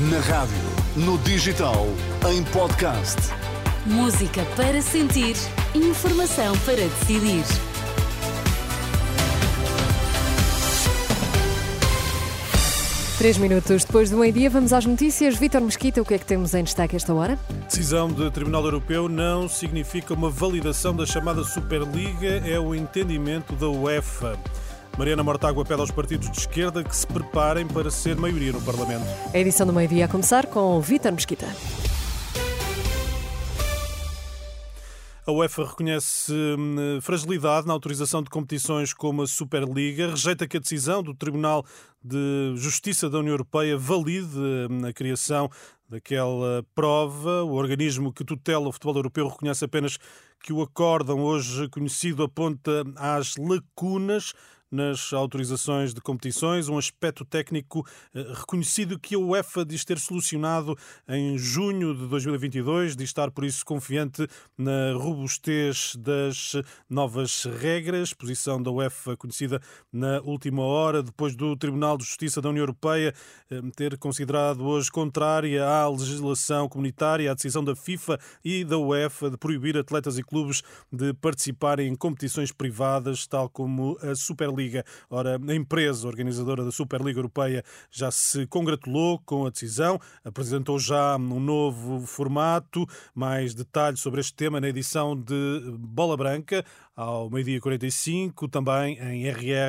Na rádio, no digital, em podcast. Música para sentir, informação para decidir. Três minutos depois do meio-dia, vamos às notícias. Vítor Mesquita, o que é que temos em destaque esta hora? Decisão do Tribunal Europeu não significa uma validação da chamada Superliga, é o entendimento da UEFA. Mariana Mortágua pede aos partidos de esquerda que se preparem para ser maioria no Parlamento. A edição do meio-dia a começar com Vítor Mesquita. A UEFA reconhece hum, fragilidade na autorização de competições como a Superliga, rejeita que a decisão do Tribunal de Justiça da União Europeia valide hum, a criação daquela prova. O organismo que tutela o futebol europeu reconhece apenas que o acórdão hoje conhecido aponta às lacunas nas autorizações de competições, um aspecto técnico eh, reconhecido que a UEFA diz ter solucionado em junho de 2022, diz estar por isso confiante na robustez das novas regras, posição da UEFA conhecida na última hora, depois do Tribunal de Justiça da União Europeia eh, ter considerado hoje contrária à legislação comunitária, à decisão da FIFA e da UEFA de proibir atletas e clubes de participarem em competições privadas, tal como a Superliga Liga. Ora, a empresa organizadora da Superliga Europeia já se congratulou com a decisão, apresentou já um novo formato. Mais detalhes sobre este tema na edição de Bola Branca, ao meio-dia 45, também em rr.pt.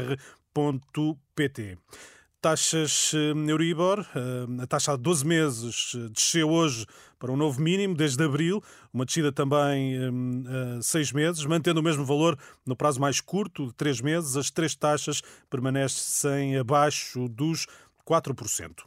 Taxas eh, Euribor, eh, a taxa há 12 meses eh, desceu hoje para um novo mínimo desde abril, uma descida também a seis meses, mantendo o mesmo valor no prazo mais curto, de três meses, as três taxas permanecem abaixo dos 4%.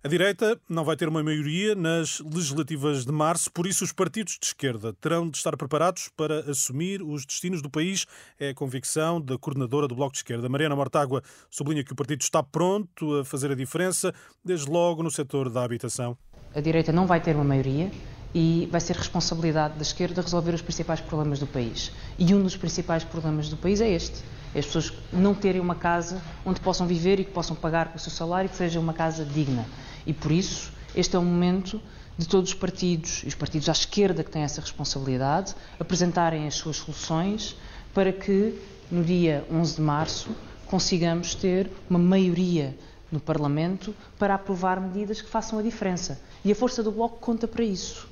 A direita não vai ter uma maioria nas legislativas de março, por isso os partidos de esquerda terão de estar preparados para assumir os destinos do país. É a convicção da coordenadora do Bloco de Esquerda. Mariana Mortágua sublinha que o partido está pronto a fazer a diferença, desde logo no setor da habitação. A direita não vai ter uma maioria e vai ser responsabilidade da esquerda resolver os principais problemas do país. E um dos principais problemas do país é este as pessoas não terem uma casa onde possam viver e que possam pagar com o seu salário, que seja uma casa digna. E por isso, este é o momento de todos os partidos, e os partidos à esquerda que têm essa responsabilidade, apresentarem as suas soluções para que, no dia 11 de março, consigamos ter uma maioria no Parlamento para aprovar medidas que façam a diferença. E a força do Bloco conta para isso.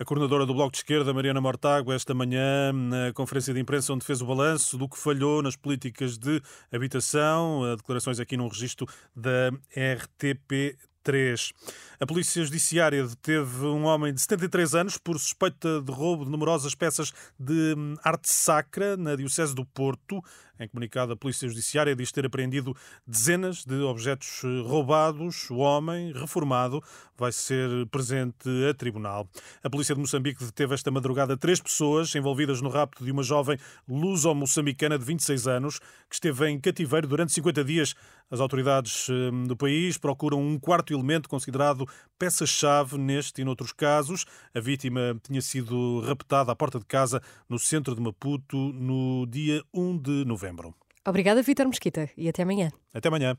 A coordenadora do Bloco de Esquerda, Mariana Mortágua, esta manhã, na conferência de imprensa, onde fez o balanço do que falhou nas políticas de habitação, declarações aqui num registro da RTP 3. A Polícia Judiciária deteve um homem de 73 anos por suspeita de roubo de numerosas peças de hum, arte sacra na Diocese do Porto. Em comunicado, a Polícia Judiciária diz ter apreendido dezenas de objetos eh, roubados. O homem, reformado, vai ser presente a tribunal. A Polícia de Moçambique deteve esta madrugada três pessoas envolvidas no rapto de uma jovem luso-moçambicana de 26 anos que esteve em cativeiro durante 50 dias. As autoridades hum, do país procuram um quarto elemento considerado peça-chave neste e noutros casos. A vítima tinha sido raptada à porta de casa no centro de Maputo no dia 1 de novembro. Obrigada, Vítor Mesquita, e até amanhã. Até amanhã.